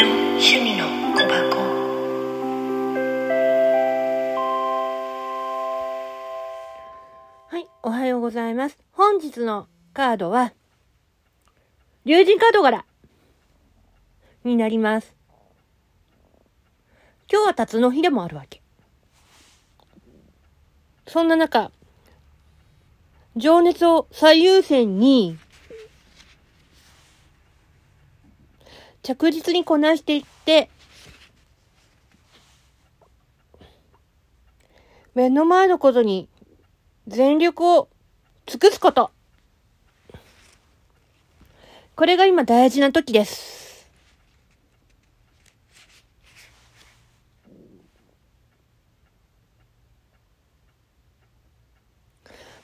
趣味の小箱。はいおはようございます。本日のカードは竜神カード柄になります。今日は辰の日でもあるわけ。そんな中情熱を最優先に着実にこなしていって、目の前のことに全力を尽くすこと。これが今大事な時です。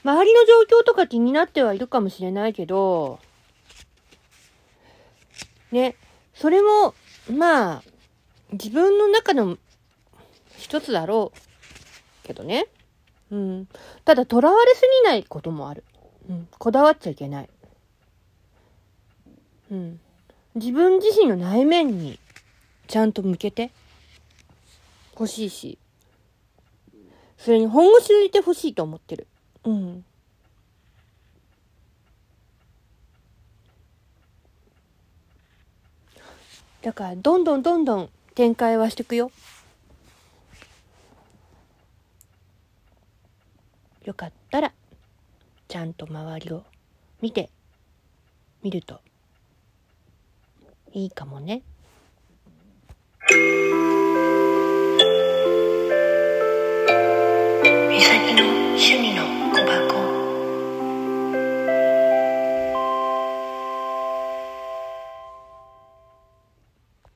周りの状況とか気になってはいるかもしれないけど、ね、それも、まあ、自分の中の一つだろうけどね。うん。ただ、囚われすぎないこともある。うん。こだわっちゃいけない。うん。自分自身の内面にちゃんと向けて欲しいし、それに本腰を入れてほしいと思ってる。うん。だから、どんどんどんどん展開はしていくよ。よかったら、ちゃんと周りを見てみるといいかもね。